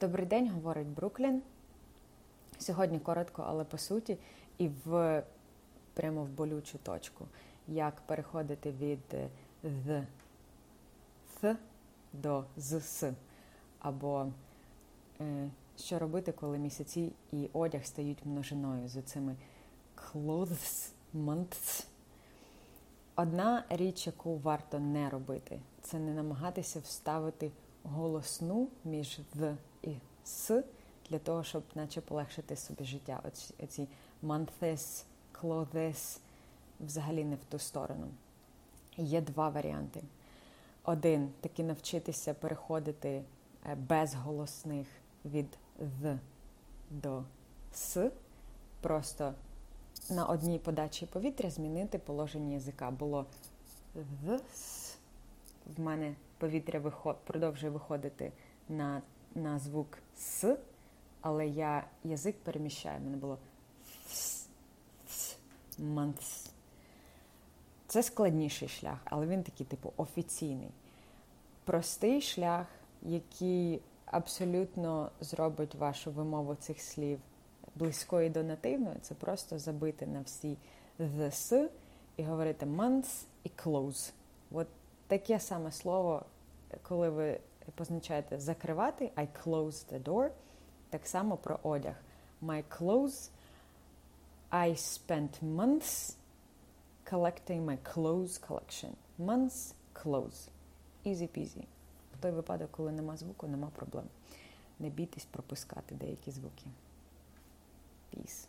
Добрий день, говорить Бруклін. Сьогодні коротко, але по суті, і в прямо в болючу точку. Як переходити від «the» «th» до «з-с». Або е, що робити, коли місяці і одяг стають множиною з цими clothes, months. Одна річ, яку варто не робити, це не намагатися вставити голосну між «the» і «с» для того, щоб наче полегшити собі життя. Оці, оці clothes взагалі не в ту сторону. Є два варіанти. Один таки навчитися переходити е, без голосних від «the» до «с», просто на одній подачі повітря змінити положення язика. Було «the-с», в мене повітря виход, продовжує виходити на, на звук С, але я язик переміщаю. У мене було months. Це складніший шлях, але він такий, типу, офіційний. Простий шлях, який абсолютно зробить вашу вимову цих слів близькою до нативної, це просто забити на всі the с і говорити months і close. От таке саме слово, коли ви позначаєте закривати, I close the door, так само про одяг. My clothes, I spent months collecting my clothes collection. Months, clothes. Easy peasy. В той випадок, коли нема звуку, нема проблем. Не бійтесь пропускати деякі звуки. Peace.